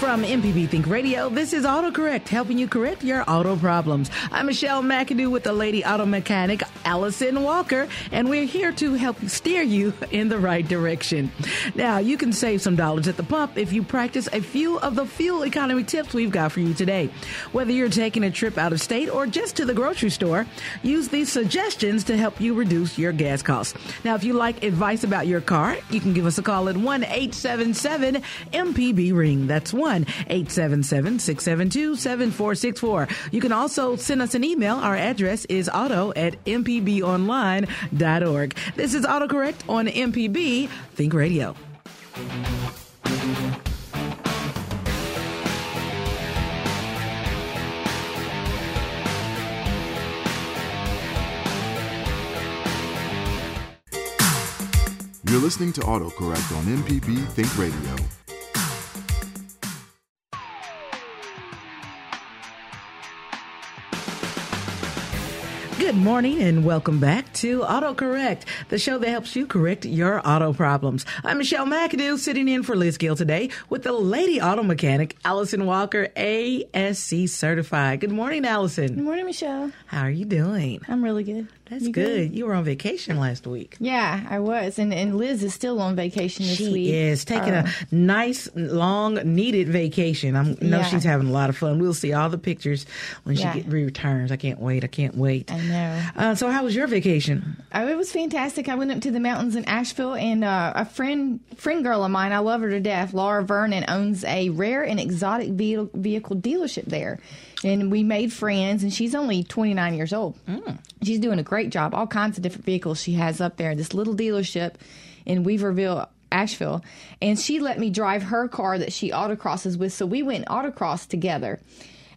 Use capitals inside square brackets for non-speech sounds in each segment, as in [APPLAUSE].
From MPB Think Radio, this is AutoCorrect, helping you correct your auto problems. I'm Michelle McAdoo with the lady auto mechanic, Allison Walker, and we're here to help steer you in the right direction. Now, you can save some dollars at the pump if you practice a few of the fuel economy tips we've got for you today. Whether you're taking a trip out of state or just to the grocery store, use these suggestions to help you reduce your gas costs. Now, if you like advice about your car, you can give us a call at 1 877 MPB Ring. That's 1 877 672 7464. You can also send us an email. Our address is auto at mpbonline.org. This is AutoCorrect on MPB Think Radio. You're listening to AutoCorrect on MPB Think Radio. Good morning and welcome back to AutoCorrect, the show that helps you correct your auto problems. I'm Michelle McAdoo, sitting in for Liz Gill today with the lady auto mechanic, Allison Walker, ASE certified. Good morning, Allison. Good morning, Michelle. How are you doing? I'm really good. That's You good. You were on vacation last week. Yeah, I was, and and Liz is still on vacation this She week. is taking Uh, a nice, long, needed vacation. I know Yeah. she's having a lot of fun. We'll see all the pictures when Yeah. she get, returns. I can't wait. I can't wait. I know. Uh, so, how was your vacation? Oh, it was fantastic. I went up to the mountains in Asheville, and uh, a friend friend girl of mine, I love her to death, Laura Vernon, owns a rare and exotic vehicle, vehicle dealership there. And we made friends, and she's only 29 years old. She's doing a great job. All kinds of different vehicles she has up there. This little dealership in Weaverville, Asheville. And she let me drive her car that she autocrosses with. So we went autocross together.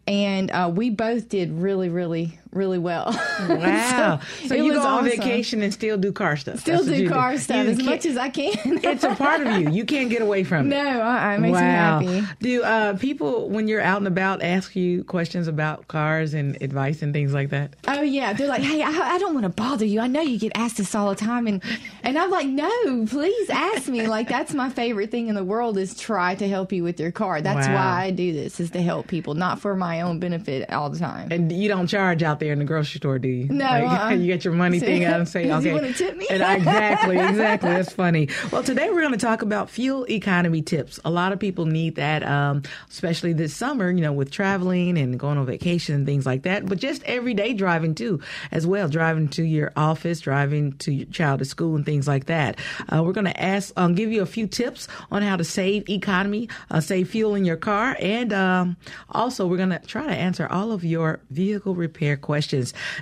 And uh, we both did really, really, really well. [LAUGHS] Wow. so, it you go on awesome. vacation and still do car stuff. Still do car stuff You as much as I can. It's a part of you. You can't get away from [LAUGHS] no, it. uh-uh, it makes wow. me happy. Do uh, people, when you're out and about, ask you questions about cars and advice and things like that? Oh yeah, they're like, hey, I, I don't want to bother you. I know you get asked this all the time, and and I'm like, no, please ask me. Like that's my favorite thing in the world is try to help you with your car. That's Wow. why I do this is to help people, not for my own benefit all the time. And you don't charge out there in the grocery store, do you? No, Like, uh-uh. [LAUGHS] you get your money [LAUGHS] thing out and say, You okay. wanna tip me? And I- exactly, [LAUGHS] exactly. That's funny. Well, today we're going to talk about fuel economy tips. A lot of people need that, um, especially this summer, you know, with traveling and going on vacation and things like that, but just everyday driving too, as well. Driving to your office, driving to your child to school and things like that. Uh, we're going to ask, um, give you a few tips on how to save economy, uh, save fuel in your car, and um, also we're going to try to answer all of your vehicle repair questions.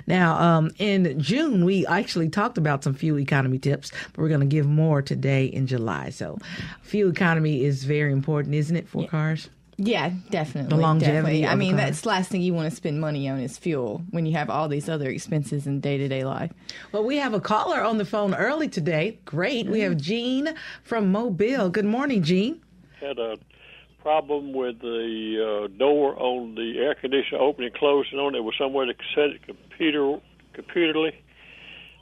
Now, um, in June, we actually talked about some fuel economy tips, but we're going to give more today in July. So, fuel economy is very important, isn't it, for cars? yeah, definitely. The longevity Definitely. of I a mean, car. that's the last thing you want to spend money on is fuel when you have all these other expenses in day to day life. Well, we have a caller on the phone early today. Great. We have Jean from Mobile. Good morning, Jean. had a problem with the uh, door on the air conditioner opening and closing on. There was somewhere to set it computer computerly.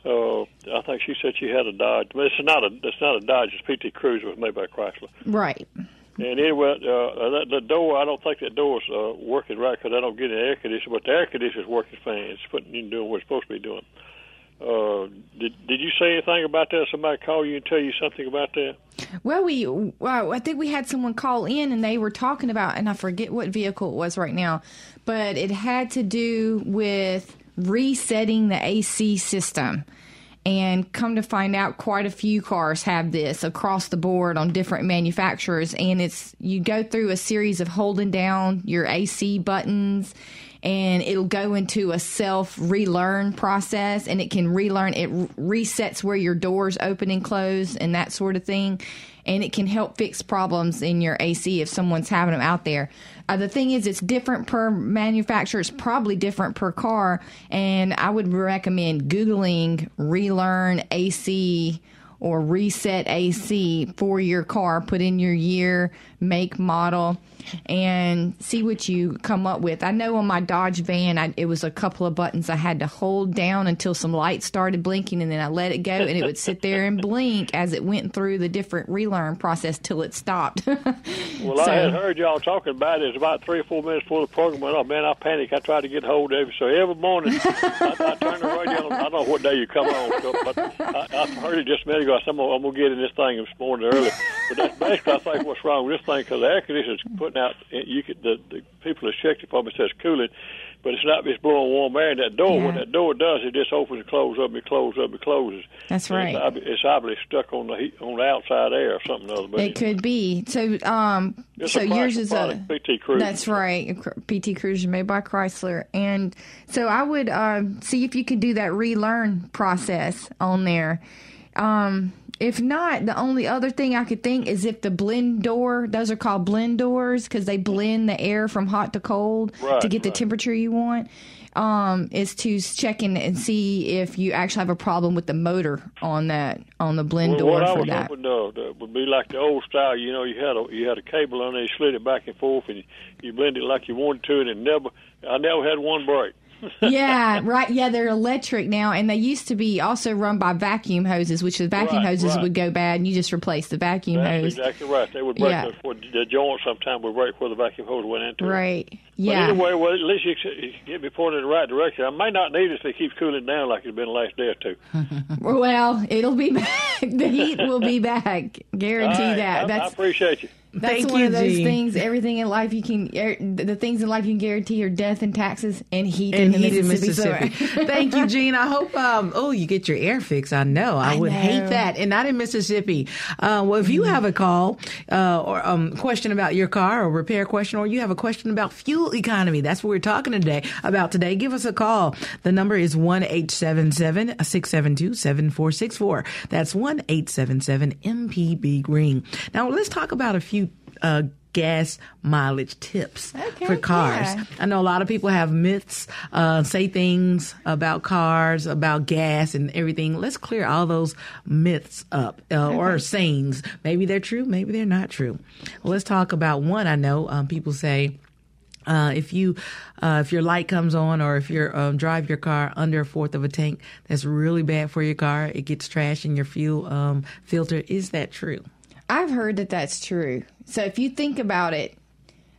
Uh, I think she said she had a Dodge. Mean, it's not a it's not a Dodge. It's PT Cruiser. It was made by Chrysler. Right. And anyway, uh, that, the door I don't think that door's uh, working right because I don't get an air conditioner. But the air conditioner's working fine. It's putting doing what it's supposed to be doing. Uh, Uh, did did you say anything about that? Somebody call you and tell you something about that? Well, we, well, I think we had someone call in and they were talking about, and I forget what vehicle it was right now, but it had to do with resetting the AC system. And come to find out, quite a few cars have this across the board on different manufacturers. And it's, you go through a series of holding down your AC buttons and it'll go into a self relearn process and it can relearn it resets where your doors open and close and that sort of thing and it can help fix problems in your AC if someone's having them out there. Uh, the thing is, it's different per manufacturer. It's probably different per car, and I would recommend googling relearn AC or reset AC for your car. Put in your year, make, model, and see what you come up with. I know on my Dodge van, I, it was a couple of buttons I had to hold down until some lights started blinking, and then I let it go, and it would sit there and blink as it went through the different relearn process till it stopped. [LAUGHS] Well, So- I had heard y'all talking about it. It was about three or four minutes before the program went off. Man, I panicked. I tried to get hold of you. So every morning, I, I turned the radio on. I don't know what day you come on, so, but I, I heard it just a minute ago. I said, I'm going gonna get in this thing this morning early. But that's basically, I think, what's wrong with this thing because the air conditioner's putting out, you could, the, the people that checked it for me says cooling, but it's not, it's blowing warm air in that door. When Yeah. that door does, it just opens and closes up and closes up and closes. That's right. It's, it's obviously stuck on the heat, on the outside air or something other. But It could be. So, um, It's so yours is a PT Cruiser. That's right, PT Cruiser made by Chrysler, and so I would uh, see if you could do that relearn process on there. Um, if not, the only other thing I could think is if the blend door, those are called blend doors because they blend the air from hot to cold Right, to get the temperature you want. Um, is to check in and see if you actually have a problem with the motor on that on the blend Well, door what I for was that. hoping that would be like the old style. You know, you had a you had a cable on there, you slid it back and forth, and you, you blend it like you wanted to, and it never. I never had one break. Yeah, right. Yeah, they're electric now, and they used to be also run by vacuum hoses, which the vacuum Right, hoses right. would go bad, and you just replace the vacuum That's hose. exactly right. They would break Yeah. the, the joint. Sometime would break where the vacuum hose went into. it. Right. But Yeah. anyway, well, at least you, you get me pointed in the right direction. I may not need it if it keeps cooling down like it's been the last day or two. [LAUGHS] Well, it'll be [LAUGHS] back. the heat will be back. Guarantee All right, that. I, I appreciate you. that's Thank one you, of those Gene. things. Everything in life you can, er, the things in life you can guarantee are death and taxes and heat and in the heat in Mississippi. Mississippi. [LAUGHS] Thank you, Gene. I hope um oh you get your air fix. I know. I, I would hate that, and not in Mississippi. Uh, well, if you have a call uh, or um question about your car or repair question, or you have a question about fuel economy, that's what we're talking today about today. Give us a call. The number is one eight seven seven six seven two seven four six four. That's one eight seven seven MPB Ring. Now let's talk about a few. Uh, gas mileage tips Okay, for cars. yeah. I know a lot of people have myths, uh, say things about cars, about gas and everything. Let's clear all those myths up uh, or sayings. Maybe they're true, maybe they're not true. Well, let's talk about one. I know um, people say. Uh, if you, uh, if your light comes on, or if you um, drive your car under a fourth of a tank, that's really bad for your car. It gets trash in your fuel um, filter. Is that true? I've heard that that's true. So if you think about it,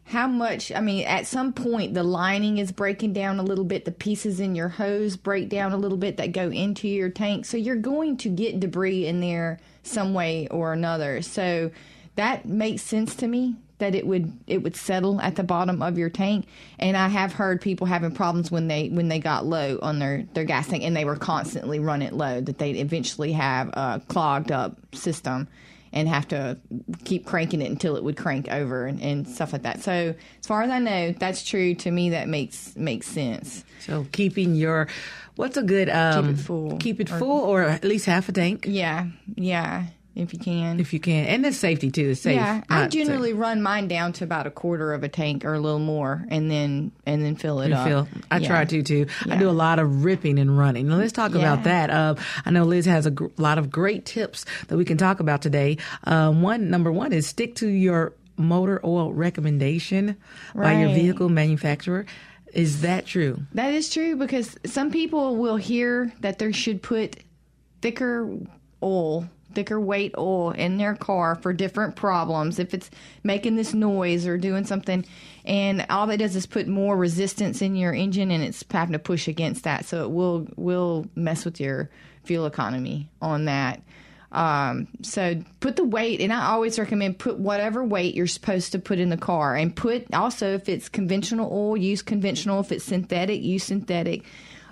how much, I mean, at some point the lining is breaking down a little bit, the pieces in your hose break down a little bit that go into your tank. So you're going to get debris in there some way or another. So that makes sense to me that it would it would settle at the bottom of your tank and i have heard people having problems when they when they got low on their their gas tank and they were constantly running low that they'd eventually have a clogged up system and have to keep cranking it until it would crank over and, and stuff like that. So as far as I know, that's true. To me, that makes makes sense. So keeping your, what's a good, um, Keep it full. keep it full or at least half a tank. Yeah, yeah, if you can. if you can, and the safety too. the safe. yeah, I safe. generally run mine down to about a quarter of a tank or a little more, and then and then fill it up. I Yeah. try to too. I do a lot of ripping and running. Now let's talk about that. Uh, I know Liz has a gr- lot of great tips that we can talk about today. Um, one number one is stick to your motor oil recommendation by your vehicle manufacturer. Is that true? That is true because some people will hear that they should put thicker oil, thicker weight oil in their car for different problems. If it's making this noise or doing something, and all that does is put more resistance in your engine, and it's having to push against that, so it will will mess with your fuel economy on that. Um, so put the weight, and I always recommend put whatever weight you're supposed to put in the car, and put also if it's conventional oil, use conventional. If it's synthetic, use synthetic.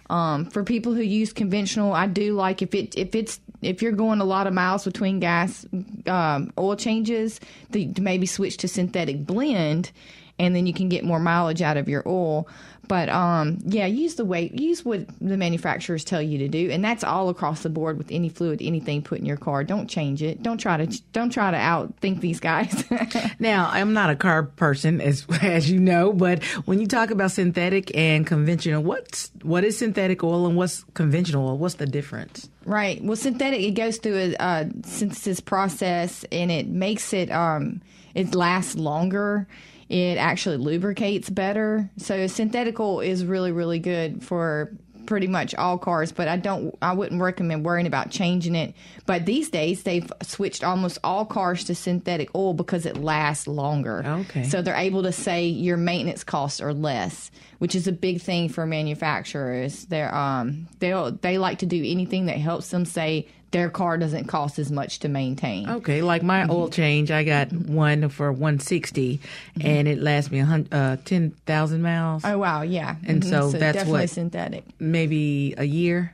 Um, for people who use conventional, I do like if it if it's if you're going a lot of miles between gas um, oil changes, the, maybe switch to synthetic blend and then you can get more mileage out of your oil. But um, yeah, use the weight, use what the manufacturers tell you to do, and that's all across the board with any fluid, anything put in your car. Don't change it. Don't try to don't try to outthink these guys. [LAUGHS] Now, I'm not a car person, as [LAUGHS] as you know, but when you talk about synthetic and conventional, what's what is synthetic oil and what's conventional oil? What's the difference? Right. Well, synthetic it goes through a uh, synthesis process, and it makes it um it lasts longer. It actually lubricates better. So synthetic oil is really really good for pretty much all cars, but I don't I wouldn't recommend worrying about changing it. But these days they've switched almost all cars to synthetic oil because it lasts longer. Okay. So they're able to say your maintenance costs are less, which is a big thing for manufacturers. They're um they they like to do anything that helps them say their car doesn't cost as much to maintain. Okay, like my Mm-hmm. oil change, I got one for 160, and it lasts me uh, 10,000 miles, Oh wow, yeah. And Mhm. so that's definitely what- synthetic. maybe a year.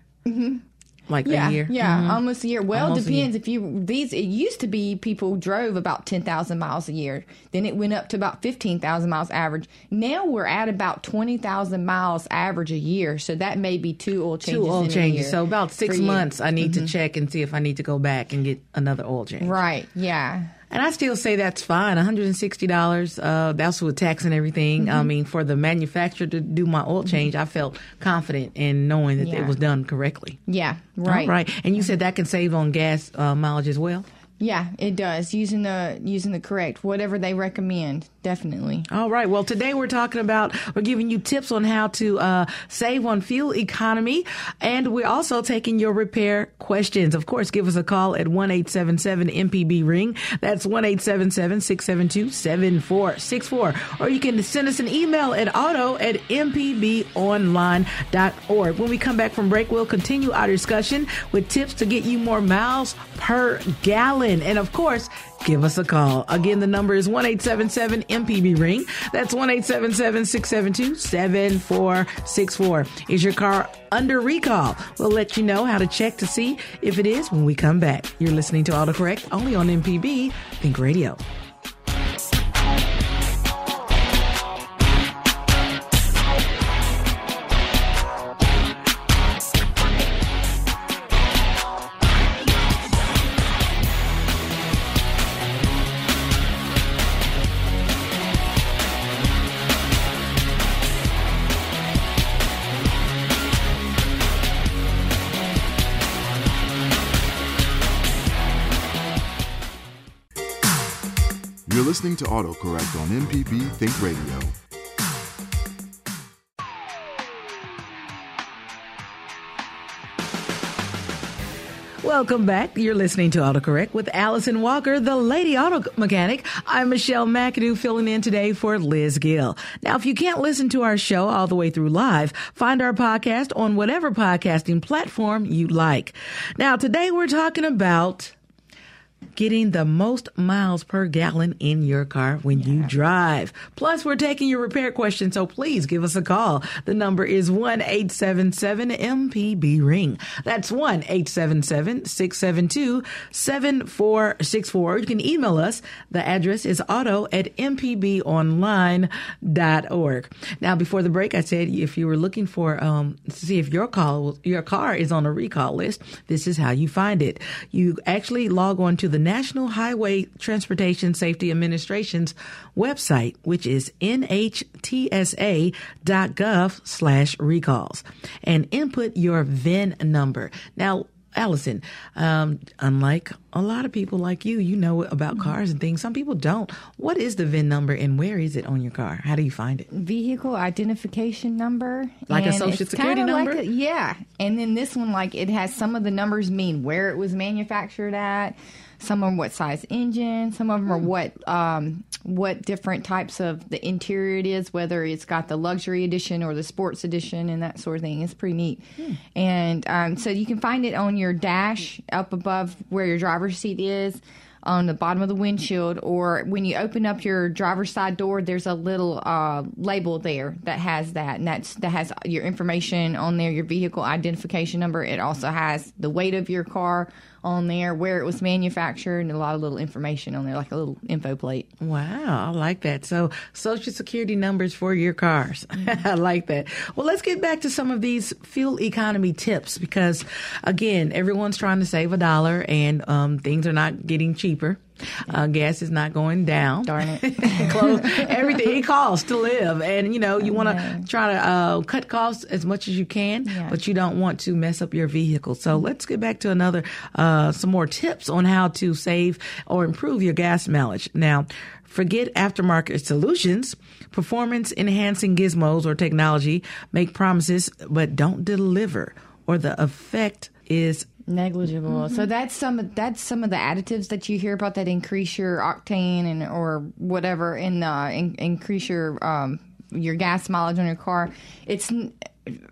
Mm-hmm. Like Yeah, a year. yeah, Mhm. almost a year. Well, Almost depends if you these. It used to be people drove about ten thousand miles a year. Then it went up to about fifteen thousand miles average. Now we're at about twenty thousand miles average a year. So that may be two oil changes. Two oil in a changes. year So about six for you. Mm-hmm. months, I need to check and see if I need to go back and get another oil change. Right. Yeah. And I still say that's fine. $160. Uh, that's with tax and everything. Mm-hmm. I mean, for the manufacturer to do my oil change, I felt confident in knowing that Yeah. it was done correctly. Yeah. Right. All right. And you said that can save on gas uh, mileage as well? Yeah, it does. Using the using the correct whatever they recommend. Definitely. All right. Well, today we're talking about, we're giving you tips on how to uh, save on fuel economy. And we're also taking your repair questions. Of course, give us a call at 1 877 MPB Ring. That's 1 877 672 7464. Or you can send us an email at auto at mpbonline.org. When we come back from break, we'll continue our discussion with tips to get you more miles per gallon. And of course, give us a call. Again, the number is 1 877 MPB Ring. That's 1 877 672 7464. Is your car under recall? We'll let you know how to check to see if it is when we come back. You're listening to AutoCorrect only on MPB Think Radio. Listening to AutoCorrect on MPB Think Radio. Welcome back. You're listening to AutoCorrect with Allison Walker, the lady auto mechanic. I'm Michelle McAdoo filling in today for Liz Gill. Now, if you can't listen to our show all the way through live, find our podcast on whatever podcasting platform you like. Now, today we're talking about getting the most miles per gallon in your car when you drive. Plus, we're taking your repair questions, so please give us a call. The number is 1 877 MPB Ring. That's 1 877 672 7464. You can email us. The address is auto at mpbonline.org. Now, before the break, I said if you were looking for, um, to see if your call, your car is on a recall list, this is how you find it. You actually log on to the National Highway Transportation Safety Administration's website, which is nhtsa.gov slash recalls and input your VIN number. Now, Allison, um, unlike a lot of people like you, you know about cars and things. Some people don't. What is the VIN number and where is it on your car? How do you find it? vehicle identification number. Like a social security kinda like number? a- yeah. And then this one, like, it has some of the numbers mean where it was manufactured at. Some of them what size engine. Some of them are what um, what different types of the interior it is, whether it's got the luxury edition or the sports edition and that sort of thing. It's pretty neat. And um, so you can find it on your dash up above where your driver's seat is on the bottom of the windshield, or when you open up your driver's side door, there's a little uh, label there that has that, and that's that has your information on there, your vehicle identification number. It also has the weight of your car on there, where it was manufactured, and a lot of little information on there, like a little info plate. Wow, I like that. So, social security numbers for your cars. [LAUGHS] I like that. Well, let's get back to some of these fuel economy tips because, again, everyone's trying to save a dollar and um, things are not getting cheaper. Uh, gas is not going down. Darn it. [LAUGHS] Close everything it costs to live, and you know you want to try to uh, cut costs as much as you can, Yeah. but you don't want to mess up your vehicle. So let's get back to another uh, some more tips on how to save or improve your gas mileage. Now, forget aftermarket solutions. Performance enhancing gizmos or technology make promises but don't deliver, or the effect is negligible. So that's some of that's some of the additives that you hear about that increase your octane and or whatever and uh, in, increase your um, your gas mileage on your car. It's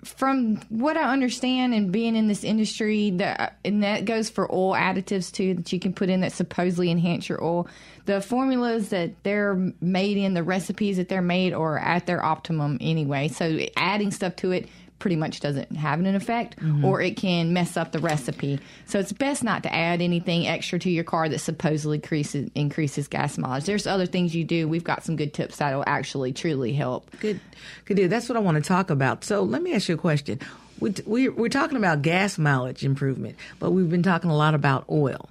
from what I understand and being in this industry that and that goes for oil additives too that you can put in that supposedly enhance your oil. The formulas that they're made in, the recipes that they're made are at their optimum anyway. So adding stuff to it pretty much doesn't have an effect or it can mess up the recipe. So it's best not to add anything extra to your car that supposedly increases increases gas mileage. There's other things you do. We've got some good tips that'll actually truly help. Good, good deal. That's what I want to talk about. So let me ask you a question. We, we, we're talking about gas mileage improvement, but we've been talking a lot about oil.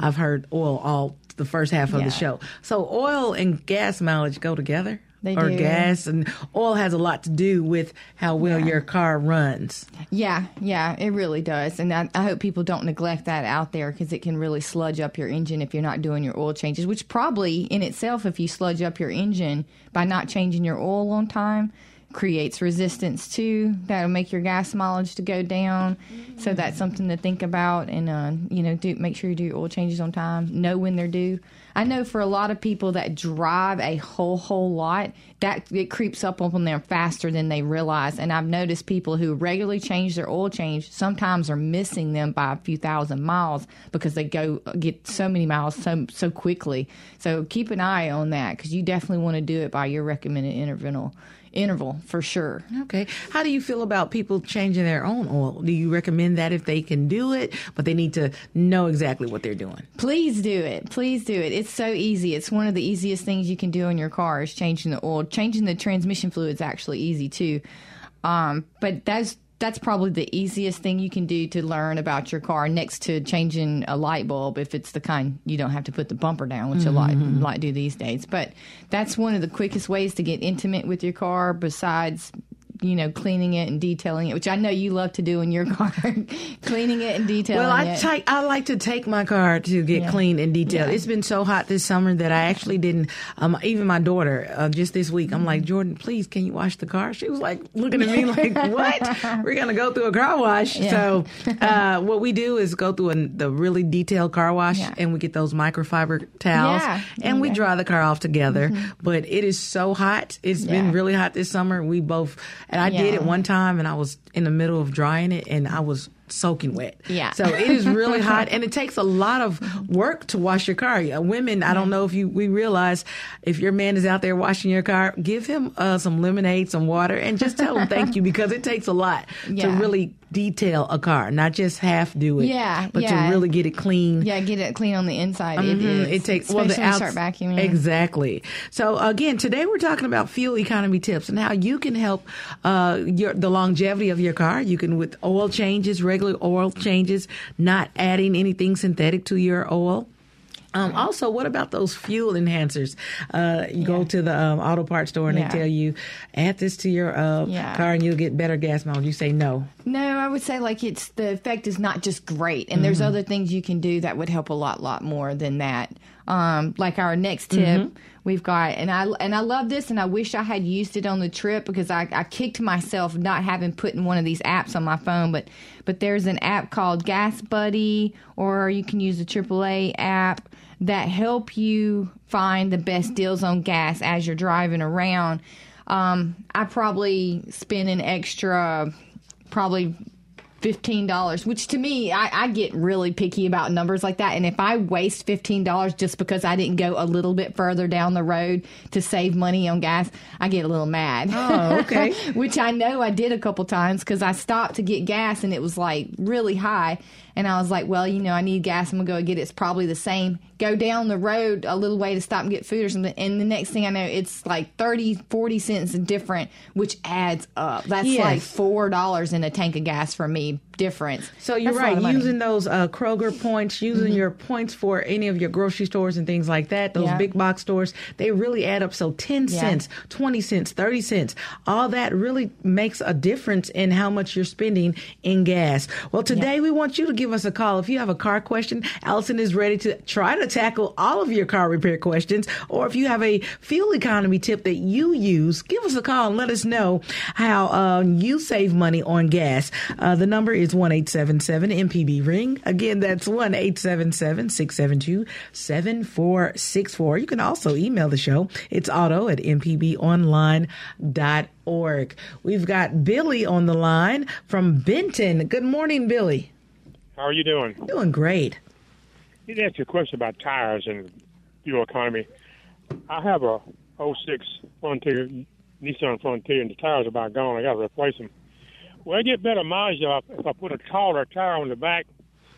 I've heard oil all the first half of Mm-hmm. Yeah. the show. So oil and gas mileage go together? They or do. gas and oil has a lot to do with how well Yeah. your car runs. Yeah, yeah, it really does. And I, I hope people don't neglect that out there because it can really sludge up your engine if you're not doing your oil changes, which probably in itself, if you sludge up your engine by not changing your oil on time, creates resistance too. That'll make your gas mileage to go down. So that's something to think about and, uh, you know, do make sure you do your oil changes on time, know when they're due. I know for a lot of people that drive a whole whole lot, that it creeps up on them faster than they realize. And I've noticed people who regularly change their oil change sometimes are missing them by a few thousand miles because they go get so many miles so so quickly. So keep an eye on that because you definitely want to do it by your recommended interval interval for sure. Okay. How do you feel about people changing their own oil? Do you recommend that if they can do it, but they need to know exactly what they're doing? Please do it. Please do it. It's so easy. It's one of the easiest things you can do in your car is changing the oil. Changing the transmission fluid is actually easy too. Um, but that's that's probably the easiest thing you can do to learn about your car next to changing a light bulb if it's the kind you don't have to put the bumper down which a lot lot do these days but that's one of the quickest ways to get intimate with your car besides you know cleaning it and detailing it which i know you love to do in your [LAUGHS] car cleaning it and detailing Well, I it take I like to take my car to get Yeah. clean and detailed. Yeah. It's been so hot this summer that I actually didn't. Um, even my daughter, uh, just this week, I'm like, Jordan, please, can you wash the car? She was like looking at me [LAUGHS] like, what? We're gonna go through a car wash. Yeah. So, [LAUGHS] uh, what we do is go through a, the really detailed car wash, and we get those microfiber towels, and we dry the car off together. But it is so hot. It's been really hot this summer. We both, and I did it one time, and I was in the middle of drying it, and I was soaking wet. Yeah. So it is really [LAUGHS] hot, and it takes a lot of work to wash your car. Women, I don't know if you we realize if your man is out there washing your car, give him uh, some lemonade, some water, and just tell him thank you because it takes a lot to really detail a car, not just half do it, Yeah, but yeah. to really get it clean. Yeah, get it clean on the inside. It Mhm. is. It takes well the outs- start vacuuming. exactly. So again, today we're talking about fuel economy tips and how you can help uh, your the longevity of your car. You can with oil changes, regular oil changes, not adding anything synthetic to your oil. Um, also, what about those fuel enhancers? Uh, you go to the um, auto parts store and Yeah. they tell you add this to your uh, Yeah. car and you'll get better gas mileage. You say no. No, I would say like it's the effect is not just great, and there's other things you can do that would help a lot, lot more than that. Um, like our next tip, we've got, and I and I love this, and I wish I had used it on the trip because I, I kicked myself not having put in one of these apps on my phone. But but there's an app called Gas Buddy, or you can use the AAA app that help you find the best deals on gas as you're driving around. Um, I probably spend an extra, probably fifteen dollars, which to me, I, I get really picky about numbers like that. And if I waste fifteen dollars just because I didn't go a little bit further down the road to save money on gas, I get a little mad. Oh, okay. [LAUGHS] which I know I did a couple times because I stopped to get gas and it was like really high. And I was like, well, you know, I need gas. I'm going to go get it. It's probably the same. Go down the road a little way to stop and get food or something. And the next thing I know, it's like 30, 40 cents different, which adds up. That's Yes. like $4 in a tank of gas for me difference. So you're That's right. Using those uh, Kroger points, using your points for any of your grocery stores and things like that, those Yeah. big box stores, they really add up. So 10 Yeah. cents, 20 cents, 30 cents, all that really makes a difference in how much you're spending in gas. Well, today we want you to give us a call. If you have a car question, Allison is ready to try to tackle all of your car repair questions. Or if you have a fuel economy tip that you use, give us a call and let us know how uh, you save money on gas. Uh, the number is one eight seven seven MPB ring. Again, that's one eight seven seven six seven two seven four six four. You can also email the show. It's auto at mpbonline.org. We've got Billy on the line from Benton. Good morning, Billy. How are you doing? Doing great. Need to ask you a question about tires and fuel economy. I have a 06 Frontier, Nissan Frontier, and the tires are about gone. I got to replace them. Will I get better mileage if I, if I put a taller tire on the back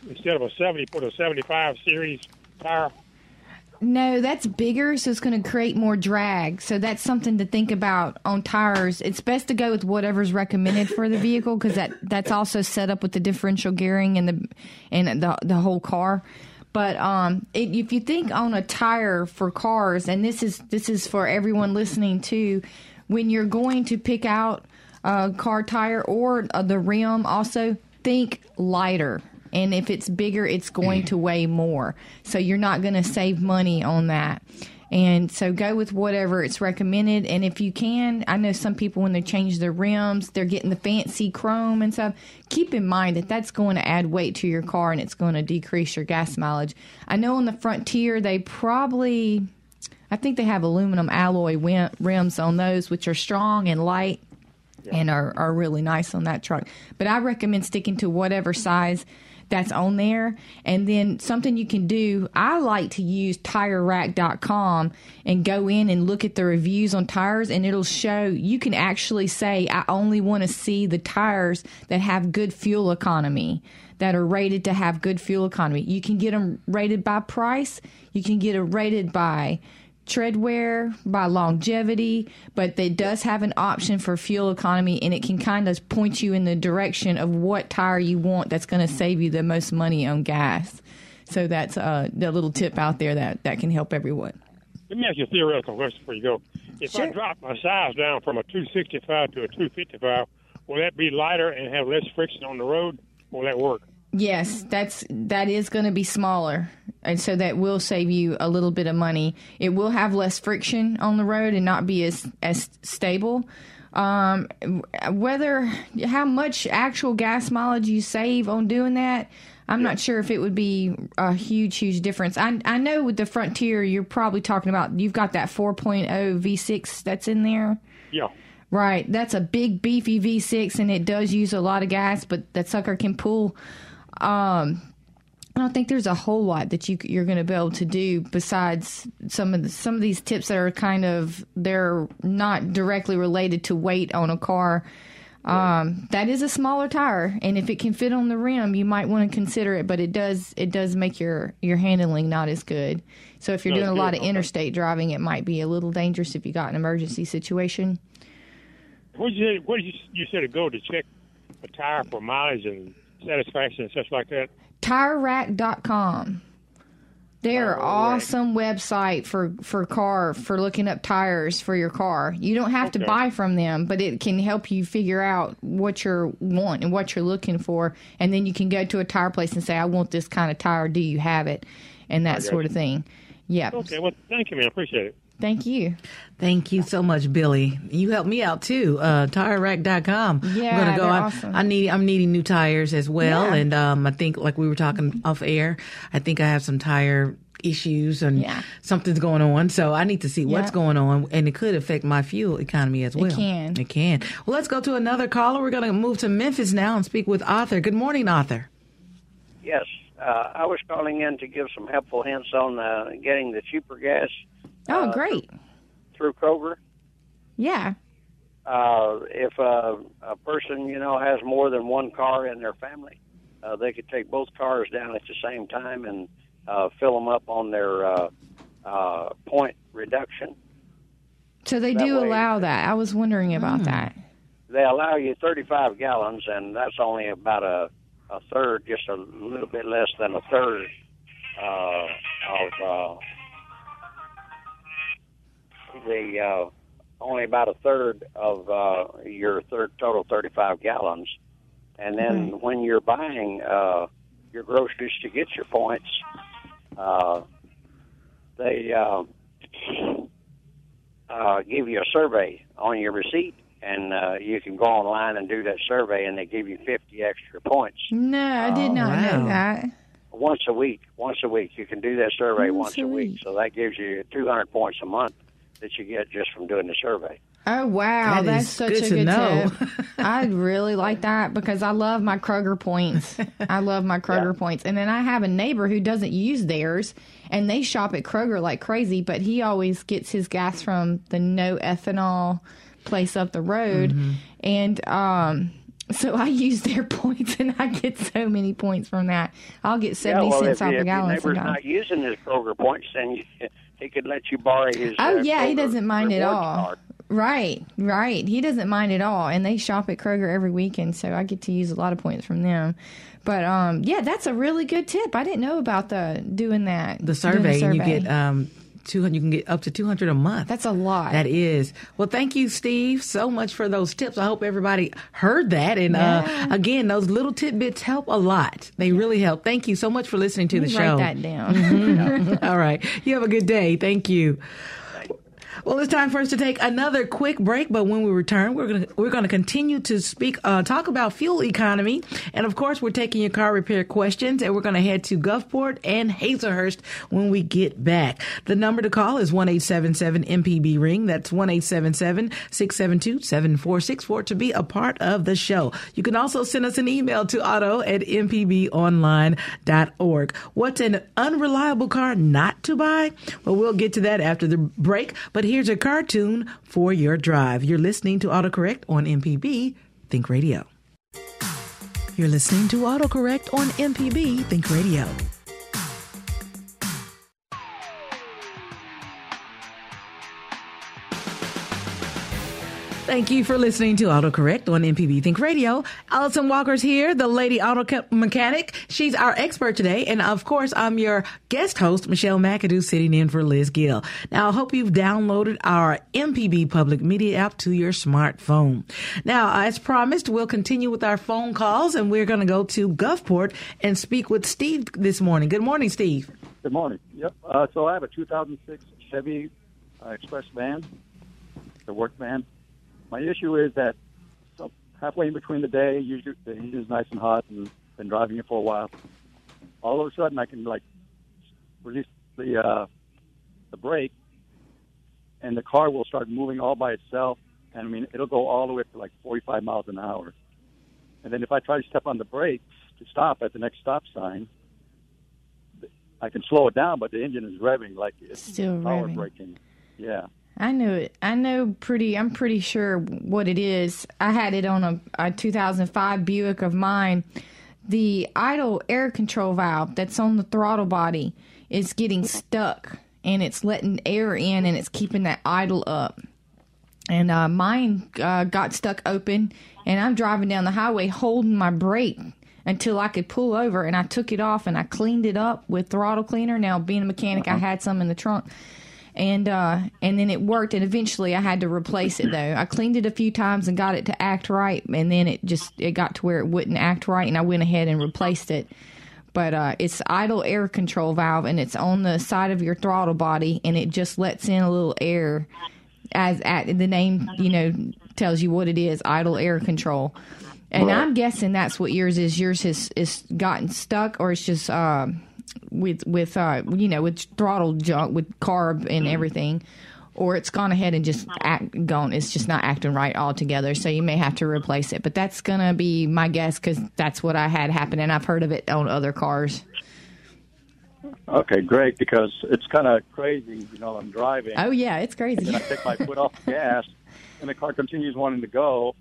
instead of a 70, put a 75 series tire? No, that's bigger, so it's going to create more drag. So that's something to think about on tires. It's best to go with whatever's recommended for the vehicle because that that's also set up with the differential gearing and the and the the whole car. But um, it, if you think on a tire for cars, and this is this is for everyone listening too, when you're going to pick out a car tire or uh, the rim, also think lighter. And if it's bigger, it's going to weigh more. So you're not going to save money on that. And so go with whatever it's recommended. And if you can, I know some people when they change their rims, they're getting the fancy chrome and stuff. Keep in mind that that's going to add weight to your car and it's going to decrease your gas mileage. I know on the Frontier, they probably, I think they have aluminum alloy rims on those, which are strong and light and are, are really nice on that truck. But I recommend sticking to whatever size that's on there. And then something you can do, I like to use tirerack.com and go in and look at the reviews on tires, and it'll show you can actually say, I only want to see the tires that have good fuel economy. That are rated to have good fuel economy. You can get them rated by price. You can get them rated by tread wear by longevity, but it does have an option for fuel economy and it can kind of point you in the direction of what tire you want that's going to save you the most money on gas. So that's uh, the little tip out there that, that can help everyone. Let me ask you a theoretical question before you go. If I drop my size down from a 265 to a 255, will that be lighter and have less friction on the road? Will that work? Yes, that's that is going to be smaller, and so that will save you a little bit of money. It will have less friction on the road and not be as as stable. Um, whether how much actual gas mileage you save on doing that, I'm not sure if it would be a huge, huge difference. I I know with the Frontier, you're probably talking about you've got that 4.0 V6 that's in there. Yeah. Right. That's a big beefy V6 and it does use a lot of gas, but that sucker can pull um I don't think there's a whole lot that you you're going to be able to do besides some of the, some of these tips that are kind of they're not directly related to weight on a car. Um, that is a smaller tire, and if it can fit on the rim, you might want to consider it. But it does it does make your your handling not as good. So if you're Not doing a lot good, of okay. interstate driving, it might be a little dangerous if you got an emergency situation. What did you say what did you, you said to go to check a tire for mileage and satisfaction and such like that? TireRack.com. They're Rack. awesome website for for car for looking up tires for your car. You don't have to buy from them, but it can help you figure out what you want and what you're looking for, and then you can go to a tire place and say, "I want this kind of tire. Do you have it?" and that sort you. of thing. Yeah. Okay, well, thank you, man. Appreciate it. Thank you. Thank you so much, Billy. You helped me out too. Uh, TireRack.com. Yeah, I'm gonna go. I, awesome. I need. I'm needing new tires as well, Yeah. and um, I think like we were talking off air. I think I have some tire issues and Yeah. something's going on. So I need to see what's going on, and it could affect my fuel economy as well. It can. It can. Well, let's go to another caller. We're going to move to Memphis now and speak with Arthur. Good morning, Arthur. Yes, uh, I was calling in to give some helpful hints on uh, getting the cheaper gas Oh, Uh, great. through Kroger. Yeah. Uh, if uh, a person, you know, has more than one car in their family, uh, they could take both cars down at the same time and uh, fill them up on their uh, uh, point reduction. So they That do way- allow that. I was wondering about that. They allow you 35 gallons, and that's only about a, a third, just a little bit less than a third uh, of uh, the uh, only about a third of uh, your third total 35 gallons. And then when you're buying uh, your groceries to get your points, uh, they uh, uh, give you a survey on your receipt, and uh, you can go online and do that survey, and they give you 50 extra points No, I did Oh, not wow. know that. once a week. Once a week, you can do that survey Once once, a a week. week. So that gives you 200 points a month that you get just from doing the survey. Oh wow, That that's such good a to good know. tip. [LAUGHS] I really like that because I love my Kroger points. I love my Kroger Yeah. points, and then I have a neighbor who doesn't use theirs, and they shop at Kroger like crazy. But he always gets his gas from the no ethanol place up the road, Mm-hmm. and um. So I [LAUGHS] use their points, and I get so many points from that. I'll get seventy yeah, well, cents if, off you, a if your gallon neighbor's sometimes. not using his Kroger points, then you, he could let you borrow his. Oh uh, yeah, he doesn't mind at rewards all. card. Right, right. He doesn't mind at all, and they shop at Kroger every weekend, so I get to use a lot of points from them. But um, yeah, that's a really good tip. I didn't know about the doing that. The doing survey, and you get um, 200, you can get up to 200 a month. that's a lot. That is. Well, thank you, Steve, so much for those tips. I hope everybody heard that. And uh, again, those little tidbits help a lot. They really help. Thank you so much for listening to the show Write that down. [LAUGHS] All right. You have a good day. Thank you. Well, it's time for us to take another quick break, but when we return, we're gonna we're gonna continue to speak, uh, talk about fuel economy, and of course, we're taking your car repair questions, and we're gonna head to Gulfport and Hazelhurst when we get back. The number to call is one eight seven seven MPB ring. That's one eight seven seven six seven two seven four six four to be a part of the show. You can also send us an email to auto at mpbonline.org. What's an unreliable car not to buy? Well, we'll get to that after the break, but here's a cartoon for your drive. You're listening to AutoCorrect on MPB Think Radio. You're listening to AutoCorrect on MPB Think Radio. Thank you for listening to AutoCorrect on MPB Think Radio. Allison Walker's here, the lady auto mechanic. She's our expert today. And of course, I'm your guest host, Michelle McAdoo, sitting in for Liz Gill. Now, I hope you've downloaded our MPB public media app to your smartphone. Now, as promised, we'll continue with our phone calls and we're going to go to Gulfport and speak with Steve this morning. Good morning, Steve. Good morning. Yep. Uh, so I have a 2006 Chevy uh, Express van, the work van. My issue is that so halfway in between the day, usually the is nice and hot, and been driving it for a while. All of a sudden, I can like release the uh, the brake, and the car will start moving all by itself. And I mean, it'll go all the way up to like 45 miles an hour. And then if I try to step on the brakes to stop at the next stop sign, I can slow it down, but the engine is revving like it's Still power revving. braking. Yeah. I know it. I know pretty. I'm pretty sure what it is. I had it on a, a 2005 Buick of mine. The idle air control valve that's on the throttle body is getting stuck, and it's letting air in, and it's keeping that idle up. And uh, mine uh, got stuck open, and I'm driving down the highway holding my brake until I could pull over, and I took it off and I cleaned it up with throttle cleaner. Now, being a mechanic, I had some in the trunk and uh and then it worked and eventually I had to replace it though. I cleaned it a few times and got it to act right and then it just it got to where it wouldn't act right and I went ahead and replaced it. But uh it's idle air control valve and it's on the side of your throttle body and it just lets in a little air as at the name, you know, tells you what it is, idle air control. And I'm guessing that's what yours is. Yours has is gotten stuck or it's just um with with uh, you know with throttle junk with carb and everything. Or it's gone ahead and just act gone. It's just not acting right altogether. So you may have to replace it. But that's gonna be my guess because that's what I had happen, and I've heard of it on other cars. Okay, great. Because it's kind of crazy. You know, I'm driving. Oh yeah, it's crazy. then I take my foot off the gas, and the car continues wanting to go.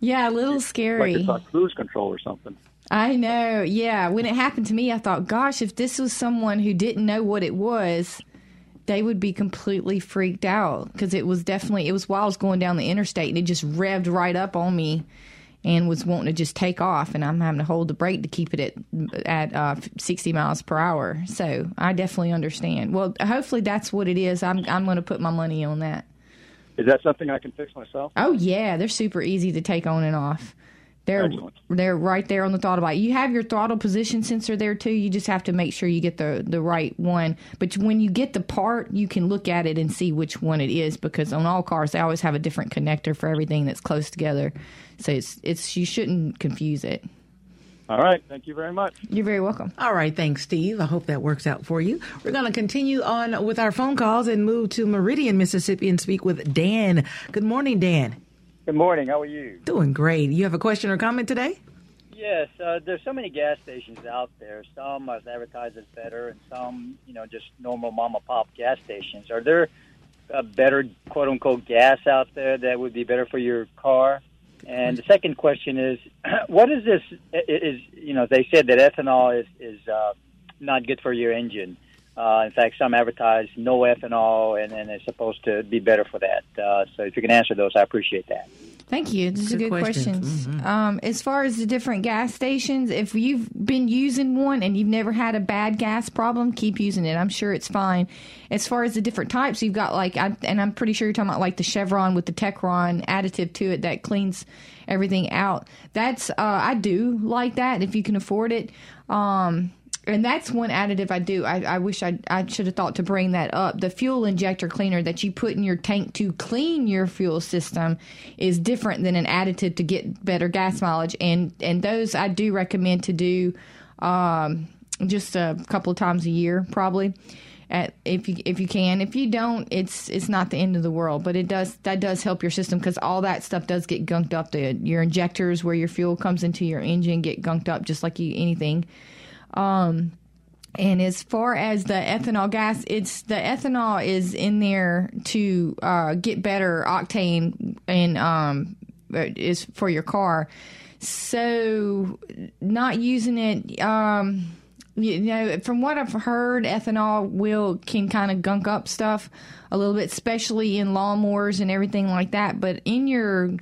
Yeah, a little scary. Like scary. it's on cruise control or something. I know. Yeah. When it happened to me, I thought, gosh, if this was someone who didn't know what it was, they would be completely freaked out because it was definitely, it was while I was going down the interstate and it just revved right up on me and was wanting to just take off. And I'm having to hold the brake to keep it at, at uh, 60 miles per hour. So I definitely understand. Well, hopefully that's what it is. I'm, I'm going to put my money on that. Is that something I can fix myself? Oh yeah, they're super easy to take on and off. They're Excellent. they're right there on the throttle body. You have your throttle position sensor there too. You just have to make sure you get the the right one. But when you get the part, you can look at it and see which one it is because on all cars they always have a different connector for everything that's close together. So it's it's you shouldn't confuse it. All right. Thank you very much. You're very welcome. All right, thanks, Steve. I hope that works out for you. We're going to continue on with our phone calls and move to Meridian, Mississippi, and speak with Dan. Good morning, Dan. Good morning. How are you? Doing great. You have a question or comment today? Yes, uh, there's so many gas stations out there. Some are advertised as better, and some, you know, just normal mom and pop gas stations. Are there a better quote unquote gas out there that would be better for your car? And the second question is, [CLEARS THROAT] what is this? Is you know they said that ethanol is is uh, not good for your engine. Uh, in fact, some advertise no ethanol, and, and it's supposed to be better for that. Uh, so if you can answer those, I appreciate that. Thank you. These are Good good questions. questions. Um, as far as the different gas stations, if you've been using one and you've never had a bad gas problem, keep using it. I'm sure it's fine. As far as the different types, you've got like, I, and I'm pretty sure you're talking about like the Chevron with the Techron additive to it that cleans everything out. That's uh, I do like that if you can afford it. Um, and that's one additive I do. I, I wish I I should have thought to bring that up. The fuel injector cleaner that you put in your tank to clean your fuel system is different than an additive to get better gas mileage. And and those I do recommend to do um, just a couple of times a year, probably. At, if you if you can, if you don't, it's it's not the end of the world. But it does that does help your system because all that stuff does get gunked up. The your injectors where your fuel comes into your engine get gunked up just like you anything. Um, and as far as the ethanol gas, it's the ethanol is in there to uh, get better octane and um, is for your car. So not using it. Um, you know, from what I've heard, ethanol will can kind of gunk up stuff a little bit, especially in lawnmowers and everything like that. But in your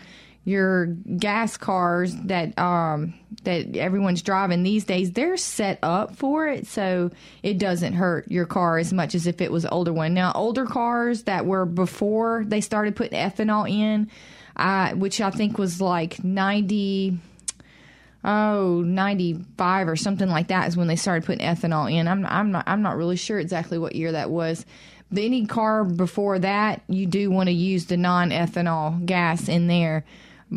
your gas cars that um that everyone's driving these days, they're set up for it, so it doesn't hurt your car as much as if it was an older one. Now, older cars that were before they started putting ethanol in, uh, which I think was like ninety oh 95 or something like that is when they started putting ethanol in. I'm i'm not i'm not really sure exactly what year that was. But any car before that you do want to use the non-ethanol gas in there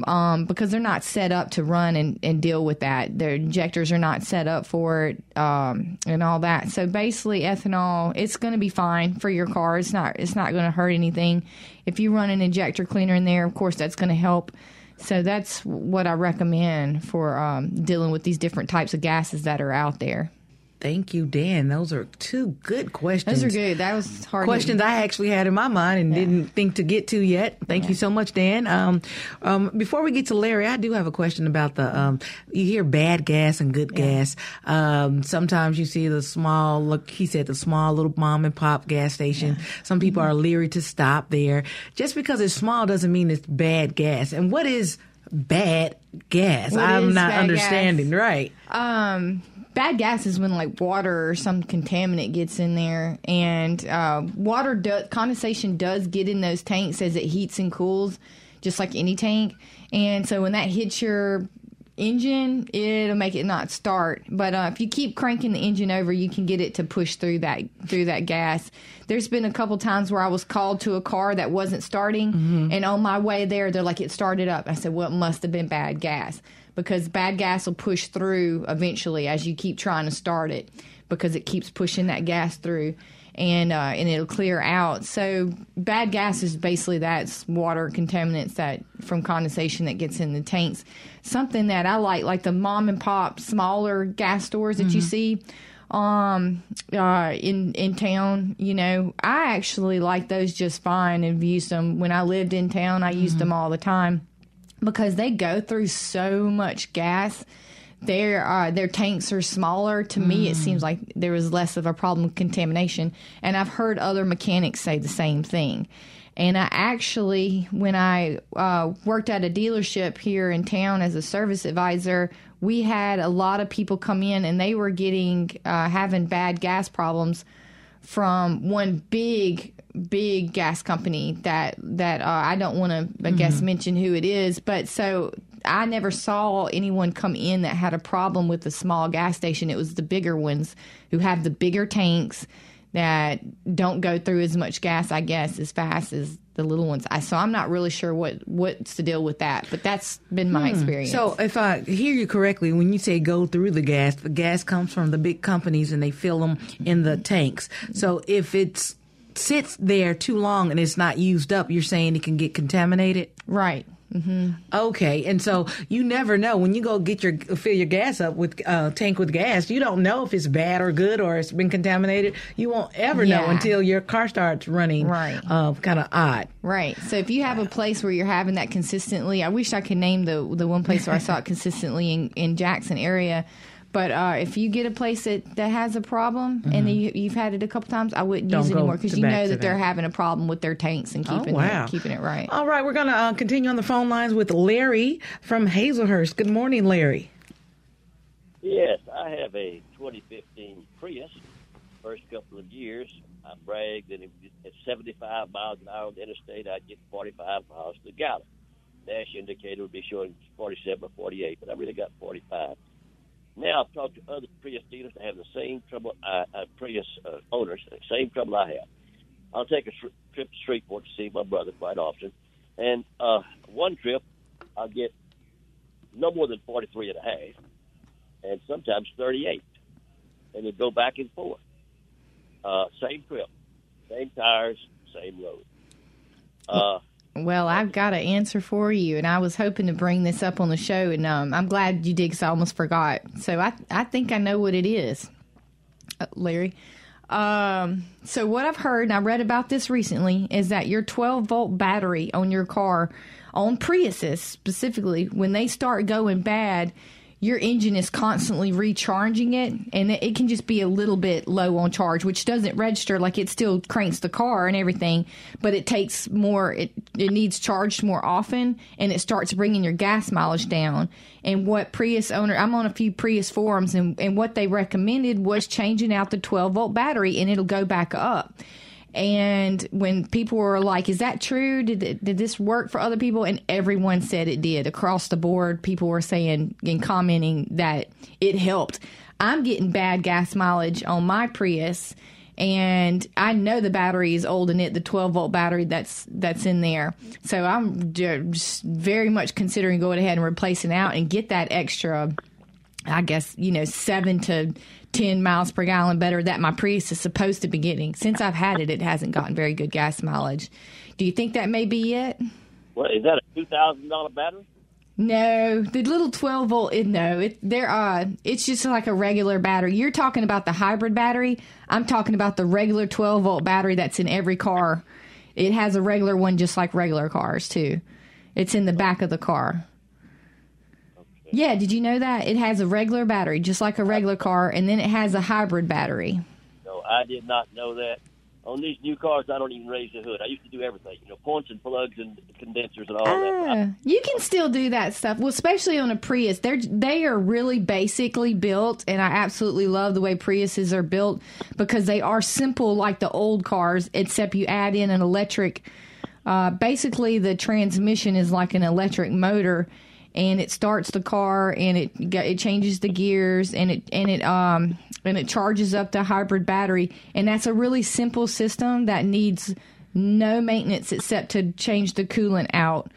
um, because they're not set up to run and, and deal with that. Their injectors are not set up for it, um, and all that. So basically, ethanol it's going to be fine for your car. It's not it's not going to hurt anything. If you run an injector cleaner in there, of course, that's going to help. So that's what I recommend for um, dealing with these different types of gases that are out there. Thank you, Dan. Those are two good questions. Those are good. That was hard. questions I actually had in my mind and didn't think to get to yet. Thank you so much, Dan. Um, um, before we get to Larry, I do have a question about the. Um, you hear bad gas and good gas. Um, sometimes you see the small. Look, he said the small little mom and pop gas station. Some people Mm-hmm. are leery to stop there. Just because it's small doesn't mean it's bad gas. And what is bad gas? What I'm not understanding. gas? Right. Um, bad gas is when like water or some contaminant gets in there, and uh, water do- condensation does get in those tanks as it heats and cools, just like any tank. And so when that hits your engine, it'll make it not start. But uh, if you keep cranking the engine over, you can get it to push through that through that gas. There's been a couple times where I was called to a car that wasn't starting, and on my way there, they're like, "It started up." I said, "Well, it must have been bad gas." Because bad gas will push through eventually as you keep trying to start it because it keeps pushing that gas through and uh, and it'll clear out. So bad gas is basically that's water contaminants that from condensation that gets in the tanks. Something that I like, like the mom and pop smaller gas stores that you see um uh in in town you know i actually like those just fine and used them when i lived in town i used them all the time because they go through so much gas their uh, their tanks are smaller. To me, it seems like there was less of a problem with contamination. And I've heard other mechanics say the same thing. And I actually, when I uh, worked at a dealership here in town as a service advisor, we had a lot of people come in and they were getting uh, having bad gas problems from one big big gas company that that uh, I don't want to I guess mm-hmm. mention who it is but so I never saw anyone come in that had a problem with the small gas station. It was the bigger ones who have the bigger tanks that don't go through as much gas I guess as fast as the little ones. I so I'm not really sure what what's the deal with that but that's been my hmm. experience. So, if I hear you correctly, when you say go through the gas, the gas comes from the big companies and they fill them in the mm-hmm. tanks. So, if it sits there too long and it's not used up, you're saying it can get contaminated? right Okay, and so you never know when you go get your fill your gas up with uh, tank with gas. You don't know if it's bad or good or it's been contaminated. You won't ever know until your car starts running Right. uh, kind of odd. Right. So if you have a place where you're having that consistently, I wish I could name the the one place where I saw it consistently in, in Jackson area. But uh, if you get a place that, that has a problem and you, you've had it a couple times, I wouldn't Mm-hmm. Don't use it anymore because you know that they're that. having a problem with their tanks and keeping oh wow, it, keeping it right. All right, we're gonna uh, continue on the phone lines with Larry from Hazlehurst. Good morning, Larry. Yes, I have a 2015 Prius. First couple of years, I bragged that it was at 75 miles an hour on the interstate, I'd get 45 miles to the gallon. Dash indicator would be showing 47 or 48, but I really got 45. Now I've talked to other Prius dealers that have the same trouble, uh, uh, Prius uh, owners, same trouble I have. I'll take a trip to Shreveport to see my brother quite often, and uh, one trip I'll get no more than 43 and a half and sometimes 38. And it go back and forth. Uh, same trip, same tires, same road. Uh, Well, I've got an answer for you, and I was hoping to bring this up on the show, and um, I'm glad you did because I almost forgot. So I, I think I know what it is, uh, Larry. Um, so what I've heard, and I read about this recently, is that your 12 volt battery on your car, on Priuses specifically, when they start going bad, your engine is constantly recharging it and it can just be a little bit low on charge which doesn't register like it still cranks the car and everything but it takes more it, it needs charged more often and it starts bringing your gas mileage down. And what prius owner i'm on a few prius forums and, and what they recommended was changing out the 12 volt battery and it'll go back up and when people were like, "Is that true? Did did this work for other people?" and everyone said it did across the board. People were saying and commenting that it helped. I'm getting bad gas mileage on my Prius, and I know the battery is old in it, the 12 volt battery that's that's in there. So I'm just very much considering going ahead and replacing out and get that extra. I guess, you know, seven to 10 miles per gallon better that my Prius is supposed to be getting. Since I've had it, it hasn't gotten very good gas mileage. Do you think that may be it? what is that? A two thousand dollar battery? No, the little 12 volt, it, no, it, they're, uh, it's just like a regular battery. You're talking about the hybrid battery. I'm talking about the regular 12 volt battery that's in every car. It has a regular one just like regular cars, too. It's in the back of the car. Yeah, did you know that? It has a regular battery, just like a regular car, and then it has a hybrid battery. No, I did not know that. On these new cars, I don't even raise the hood. I used to do everything, you know, points and plugs and condensers and all that. Ah, you can still do that stuff. Well, especially on a Prius, they're they are really basically built, and I absolutely love the way Priuses are built because they are simple like the old cars, except you add in an electric. Uh, basically, the transmission is like an electric motor, and it starts the car and it it changes the gears and it and it um and it charges up the hybrid battery, and that's a really simple system that needs no maintenance except to change the coolant out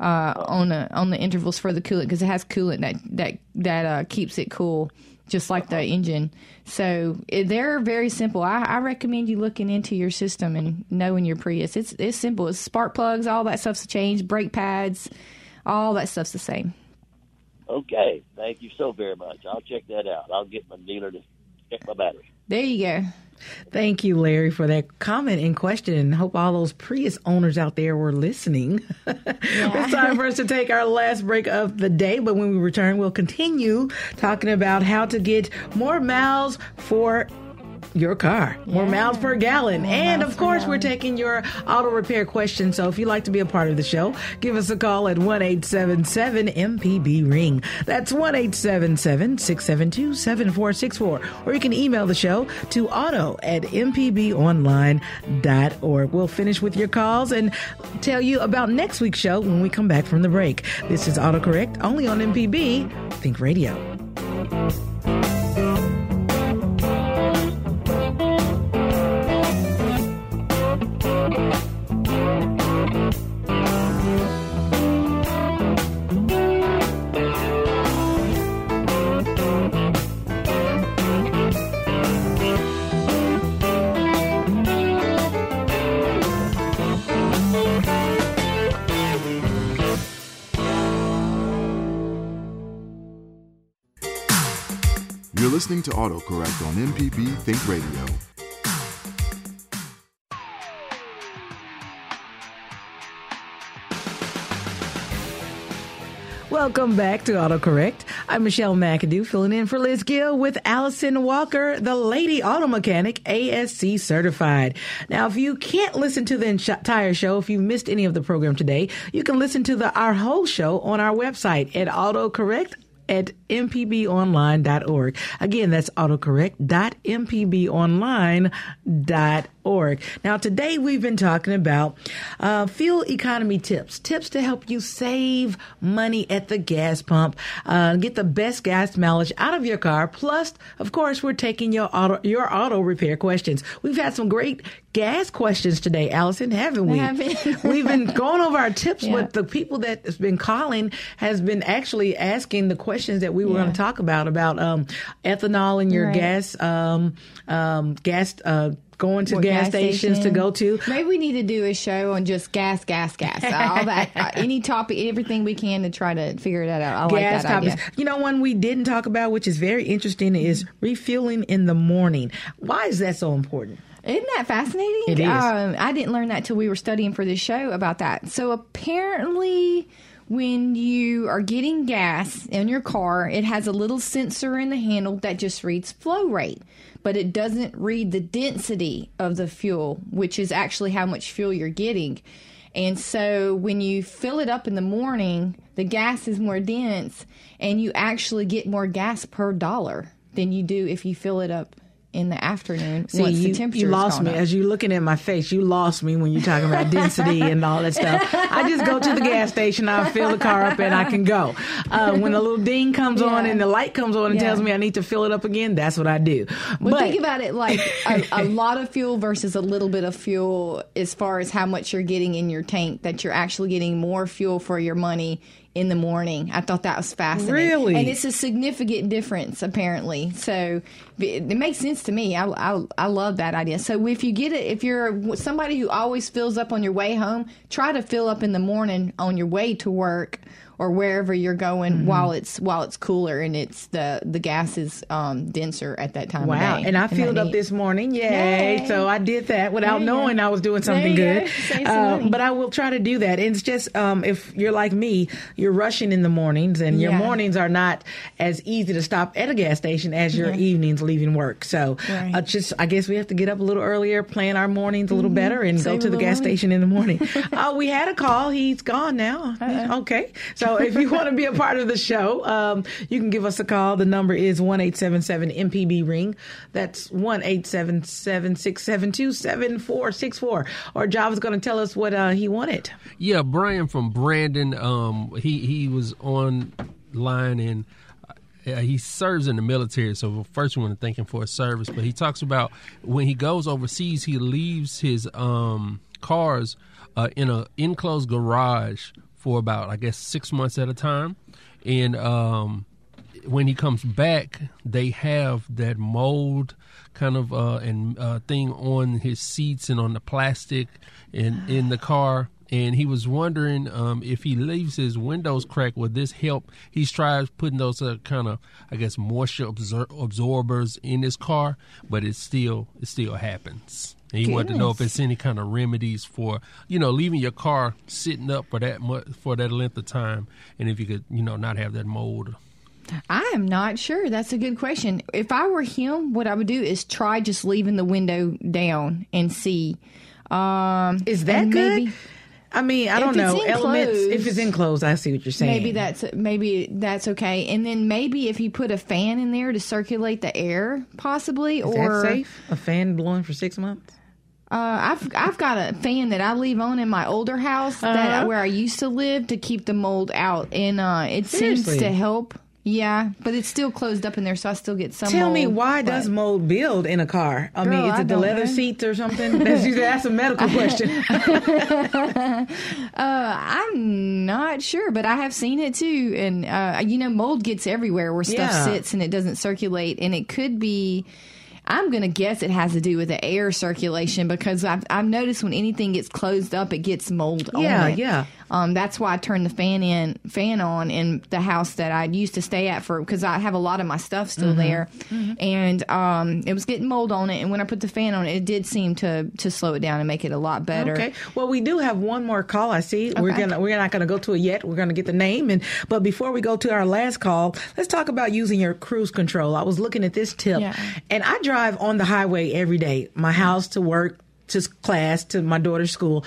uh, on a, on the intervals for the coolant because it has coolant that that that uh, keeps it cool, just like the engine. So they're very simple. I, I recommend you looking into your system and knowing your Prius. It's it's simple. It's spark plugs, all that stuff's changed, brake pads, all that stuff's the same. Okay, thank you so very much. I'll check that out. I'll get my dealer to check my battery. There you go. Thank you, Larry, for that comment and question. And hope all those Prius owners out there were listening. [LAUGHS] it's time for us to take our last break of the day. But when we return, we'll continue talking about how to get more miles for your car. More miles per gallon. and of course, we're taking your auto repair questions. So if you'd like to be a part of the show, give us a call at 1 877 MPB Ring. That's 1 877 672 7464. Or you can email the show to auto at mpbonline.org. We'll finish with your calls and tell you about next week's show when we come back from the break. This is AutoCorrect only on MPB Think Radio. Listening to AutoCorrect on MPB Think Radio. Welcome back to AutoCorrect. I'm Michelle McAdoo, filling in for Liz Gill with Allison Walker, the lady auto mechanic, ASE certified. Now, if you can't listen to the entire show, if you missed any of the program today, you can listen to the our whole show on our website at AutoCorrect at mpbonline.org. Again, that's autocorrect.mpbonline.org. Now, today we've been talking about uh, fuel economy tips, tips to help you save money at the gas pump, uh, get the best gas mileage out of your car. Plus, of course, we're taking your auto your auto repair questions. We've had some great gas questions today, Allison, haven't we? Haven't. [LAUGHS] We've been going over our tips, Yeah. but the people that has been calling has been actually asking the questions that we were Yeah. going to talk about about um, ethanol in your Right. gas um, um, gas uh, going to What gas, stations to go to. Maybe we need to do a show on just gas, gas, gas. All that, [LAUGHS] uh, any topic, everything we can to try to figure that out. I like gas that topics. idea. You know, one we didn't talk about, which is very interesting, is refueling in the morning. Why is that so important? Isn't that fascinating? It is. Um, I didn't learn that till we were studying for this show about that. So apparently, when you are getting gas in your car, it has a little sensor in the handle that just reads flow rate, but it doesn't read the density of the fuel, which is actually how much fuel you're getting. And so when you fill it up in the morning, the gas is more dense and you actually get more gas per dollar than you do if you fill it up in the afternoon See, once you, the temperature you lost me as you looking at my face. You lost me when you're talking about [LAUGHS] density and all that stuff. I just go to the gas station, I fill the car up, and I can go. Uh, when the little ding comes on and the light comes on and Yeah. tells me I need to fill it up again, that's what I do. Well, but think about it like a, a lot of fuel versus a little bit of fuel as far as how much you're getting in your tank, that you're actually getting more fuel for your money in the morning. I thought that was fascinating. Really? And it's a significant difference, apparently. So it, it makes sense to me. I, I, I love that idea. So if you get it, if you're somebody who always fills up on your way home, try to fill up in the morning on your way to work or wherever you're going Mm-hmm. while it's while it's cooler and it's the the gas is um, denser at that time Wow. of day. And I filled up neat? this morning. Yay. Yay. So I did that without knowing go. I was doing something good. go. Uh, but I will try to do that. And it's just um, if you're like me, you're rushing in the mornings and your Yeah. mornings are not as easy to stop at a gas station as your evenings leaving work. So Right. uh, just, I guess we have to get up a little earlier, plan our mornings a little better, and Mm-hmm. Save go to the gas money. station in the morning. uh, [LAUGHS] we had a call. He's gone now. Okay. So if you want to be a part of the show, um, you can give us a call. The number is one eight seven seven MPB ring. That's one eight seven seven six seven two seven four six four. Or Job is going to tell us what uh, he wanted. Yeah, Brian from Brandon. Um, he he was online and uh, he serves in the military. So first, we want to thank him for his service. But he talks about when he goes overseas, he leaves his um cars uh, in a enclosed garage for about I guess six months at a time, and um, when he comes back, they have that mold kind of uh, and uh, thing on his seats and on the plastic in in the car. And he was wondering um, if he leaves his windows cracked, would this help? He's tried putting those uh, kind of, I guess, moisture absor- absorbers in his car, but it still it still happens. And he wanted to know if Goodness. it's any kind of remedies for, you know, leaving your car sitting up for that mu- for that length of time, and if you could, you know, not have that mold. I am not sure. That's a good question. If I were him, what I would do is try just leaving the window down and see. Um, Is that good? maybe- I mean, I If don't know. Elements. If enclosed- it's enclosed, I see what you're saying. Maybe that's maybe that's okay. And then maybe if you put a fan in there to circulate the air, possibly, Is or that safe? A fan blowing for six months? Uh, I've I've got a fan that I leave on in my older house Uh-huh. that where I used to live to keep the mold out, and uh, it Seriously? seems to help. Yeah, but it's still closed up in there, so I still get some. Tell me why but- does mold build in a car? I mean, Girl, is I it the leather know. seats or something? [LAUGHS] That's, that's a medical question. [LAUGHS] [LAUGHS] Uh, I'm not sure, but I have seen it too, and uh, you know, mold gets everywhere where stuff Yeah. sits and it doesn't circulate, and it could be. I'm gonna guess it has to do with the air circulation because I've I've noticed when anything gets closed up, it gets mold Yeah, on it. yeah. Um, that's why I turned the fan in fan on in the house that I used to stay at for because I have a lot of my stuff still Mm-hmm. there, and um, it was getting mold on it. And when I put the fan on it, it did seem to to slow it down and make it a lot better. Okay. Well, we do have one more call. I see. We're gonna we're not gonna go to it yet. We're gonna get the name and but before we go to our last call, let's talk about using your cruise control. I was looking at this tip, Yeah. and I drive on the highway every day, my house to work, to class, to my daughter's school.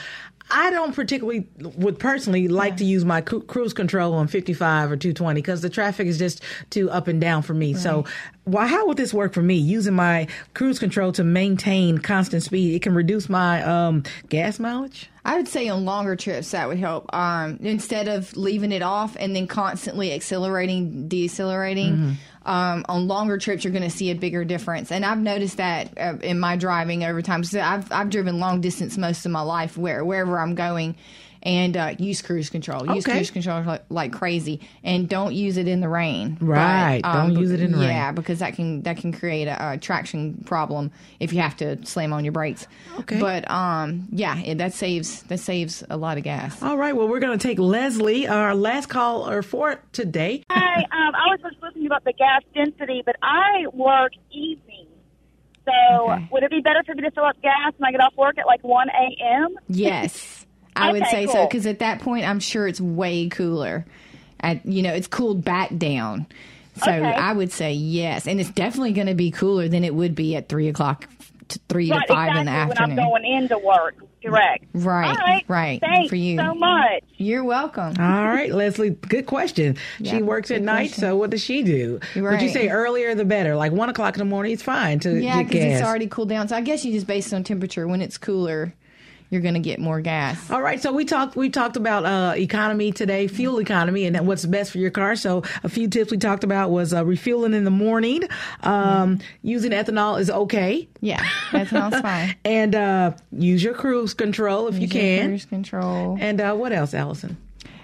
I don't particularly would personally like to use my cru- cruise control on 55 or 220 because the traffic is just too up and down for me. So, why how would this work for me? Using my cruise control to maintain constant speed, it can reduce my um, gas mileage. I would say on longer trips that would help. Um, instead of leaving it off and then constantly accelerating, decelerating. Mm-hmm. Um, on longer trips, you're going to see a bigger difference, and I've noticed that uh, in my driving over time. So I've I've driven long distance most of my life, where wherever I'm going, and uh, use cruise control. Use Okay. cruise control like, like crazy, and don't use it in the rain. Right. Don't use it in the rain. Yeah, because that can that can create a, a traction problem if you have to slam on your brakes. Okay. But um, yeah, it, that saves that saves a lot of gas. All right. Well, we're going to take Leslie, our last caller for today. Hi, [LAUGHS] um, I was just listening about the gas density, but I work evenings. So Okay. would it be better for me to fill up gas when I get off work at like 1 a.m.? Yes, [LAUGHS] I would Okay, say so because at that point, I'm sure it's way cooler. At you know, it's cooled back down. So Okay. I would say yes, and it's definitely going to be cooler than it would be at three o'clock, to three right, to five exactly in the afternoon. when afternoon. I'm going into work. Correct. Right, All right. right, Thanks for you. so much. You're welcome. All right, Leslie. Good question. Yeah, she works at night, question. so what does she do? Would you say earlier the better? Like one o'clock in the morning, it's fine to Yeah, because it's already cooled down. So I guess you just base it on temperature. When it's cooler, you're going to get more gas. All right, so we talked we talked about uh, economy today, fuel economy, and what's best for your car. So a few tips we talked about was uh, refueling in the morning. Um, Using ethanol is okay, Yeah, sounds [LAUGHS] fine. and uh, use your cruise control if you Use your can. Cruise control. And uh, what else, Allison?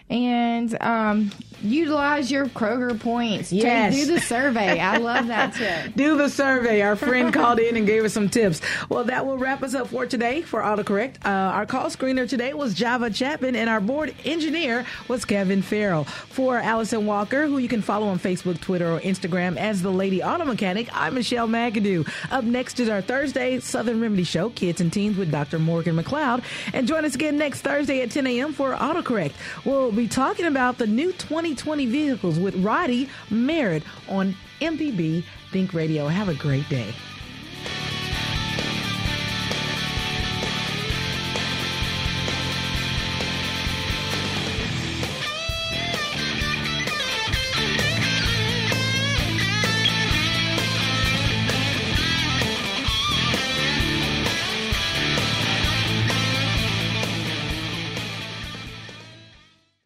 and um, utilize your Kroger points. Take- Yes. do the survey. I love that [LAUGHS] tip. Do the survey. Our friend called in and gave us some tips. Well, that will wrap us up for today for AutoCorrect. Uh, our call screener today was Java Chapman, and our board engineer was Kevin Farrell. For Allison Walker, who you can follow on Facebook, Twitter, or Instagram as the Lady Auto Mechanic, I'm Michelle McAdoo. Up next is our Thursday Southern Remedy Show, Kids and Teens with Dr. Morgan McLeod. And join us again next Thursday at 10 a.m. for AutoCorrect. We'll be talking about the new 2020 vehicles with Roddy Merritt on MPB Think Radio. Have a great day.